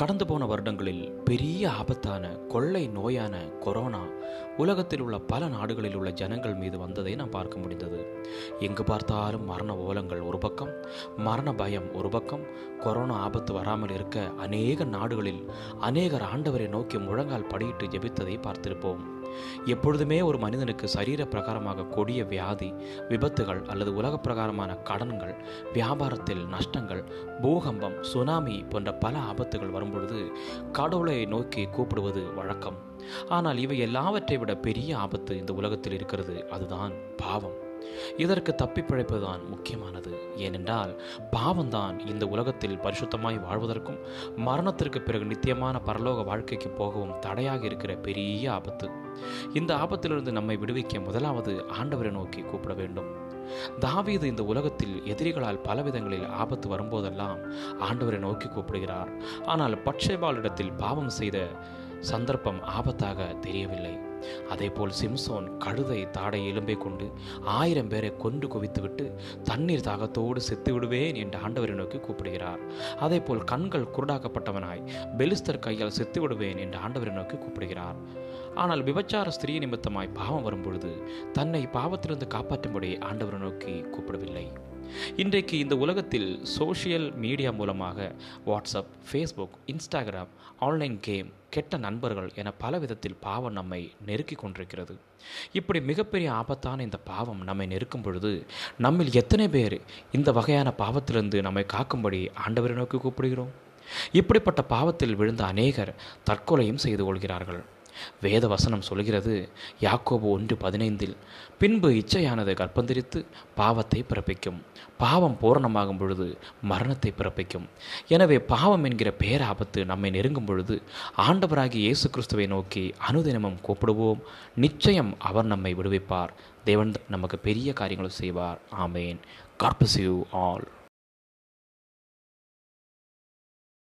கடந்து போன வருடங்களில் பெரிய ஆபத்தான கொள்ளை நோயான கொரோனா உலகத்தில் உள்ள பல நாடுகளில் உள்ள ஜனங்கள் மீது வந்ததை நாம் பார்க்க முடிந்தது. எங்கு பார்த்தாலும் மரண ஓலங்கள் ஒரு பக்கம் மரண பயம் ஒரு பக்கம் கொரோனா ஆபத்து வராமல் இருக்க அநேக நாடுகளில் அநேகர் ஆண்டவரை நோக்கி முழங்கால் படியிட்டு ஜெபித்ததை பார்த்திருப்போம். எப்பொழுதுமே ஒரு மனிதனுக்கு சரீர பிரகாரமாக கொடிய வியாதி விபத்துகள் அல்லது உலக பிரகாரமான கடன்கள் வியாபாரத்தில் நஷ்டங்கள் பூகம்பம் சுனாமி போன்ற பல ஆபத்துகள் வரும்பொழுது கடவுளை நோக்கி கூப்பிடுவது வழக்கம். ஆனால் இவை எல்லாவற்றை விட பெரிய ஆபத்து இந்த உலகத்தில் இருக்கிறது. அதுதான் பாவம். இதற்கு தப்பி பிழைப்பதுதான் முக்கியமானது. ஏனென்றால் பாவம்தான் இந்த உலகத்தில் பரிசுத்தமாய் வாழ்வதற்கும் மரணத்திற்கு பிறகு நித்தியமான பரலோக வாழ்க்கைக்கு போகவும் தடையாக இருக்கிற பெரிய ஆபத்து. இந்த ஆபத்திலிருந்து நம்மை விடுவிக்க முதலாவது ஆண்டவரை நோக்கி கூப்பிட வேண்டும். தாவீது இந்த உலகத்தில் எதிரிகளால் பல விதங்களில் ஆபத்து வரும்போதெல்லாம் ஆண்டவரை நோக்கி கூப்பிடுகிறார். ஆனால் பட்சேபாலிடத்தில் பாவம் செய்த சந்தர்ப்பம் ஆபத்தாக தெரியவில்லை. அதேபோல் சிம்சோன் கழுதை தாடை எலும்பை கொண்டு ஆயிரம் பேரை கொண்டு குவித்துவிட்டு தண்ணீர் தாகத்தோடு செத்து விடுவேன் என்று ஆண்டவரை நோக்கி கூப்பிடுகிறார். அதேபோல் கண்கள் குருடாக்கப்பட்டவனாய் பெலிஸ்தர் கையால் செத்து விடுவேன் என்று ஆண்டவரை நோக்கி கூப்பிடுகிறார். ஆனால் விபச்சார ஸ்திரீ நிமித்தமாய் பாவம் வரும்பொழுது தன்னை பாவத்திலிருந்து காப்பாற்றும்படி ஆண்டவரை நோக்கி கூப்பிடவில்லை. இன்றைக்கு இந்த உலகத்தில் சோஷியல் மீடியா மூலமாக WhatsApp Facebook Instagram online game கெட்ட நண்பர்கள் என பல விதத்தில் பாவம் நம்மை நெருக்கி கொண்டிருக்கிறது. இப்படி மிகப்பெரிய ஆபத்தான இந்த பாவம் நம்மை நெருக்கும் பொழுது நம்மில் எத்தனை பேர் இந்த வகையான பாவத்திலிருந்து நம்மை காக்கும்படி ஆண்டவரை நோக்கி கூப்பிடுகிறோம்? இப்படிப்பட்ட பாவத்தில் விழுந்த அநேகர் தற்கொலையும் செய்து கொள்கிறார்கள். வேத வசனம் சொல்கிறது யாக்கோபு ஒன்று பதினைந்தில் பின்பு இச்சையானது கற்பந்தரித்து பாவத்தை பிறப்பிக்கும். பாவம் பூரணமாகும் பொழுது மரணத்தை பிறப்பிக்கும். எனவே பாவம் என்கிற பேராபத்து நம்மை நெருங்கும் பொழுது ஆண்டவராகி இயேசு கிறிஸ்துவை நோக்கி அனுதினமும் கூப்பிடுவோம். நிச்சயம் அவர் நம்மை விடுவிப்பார். தேவன் நமக்கு பெரிய காரியங்களை செய்வார். ஆமேன். Corpus you all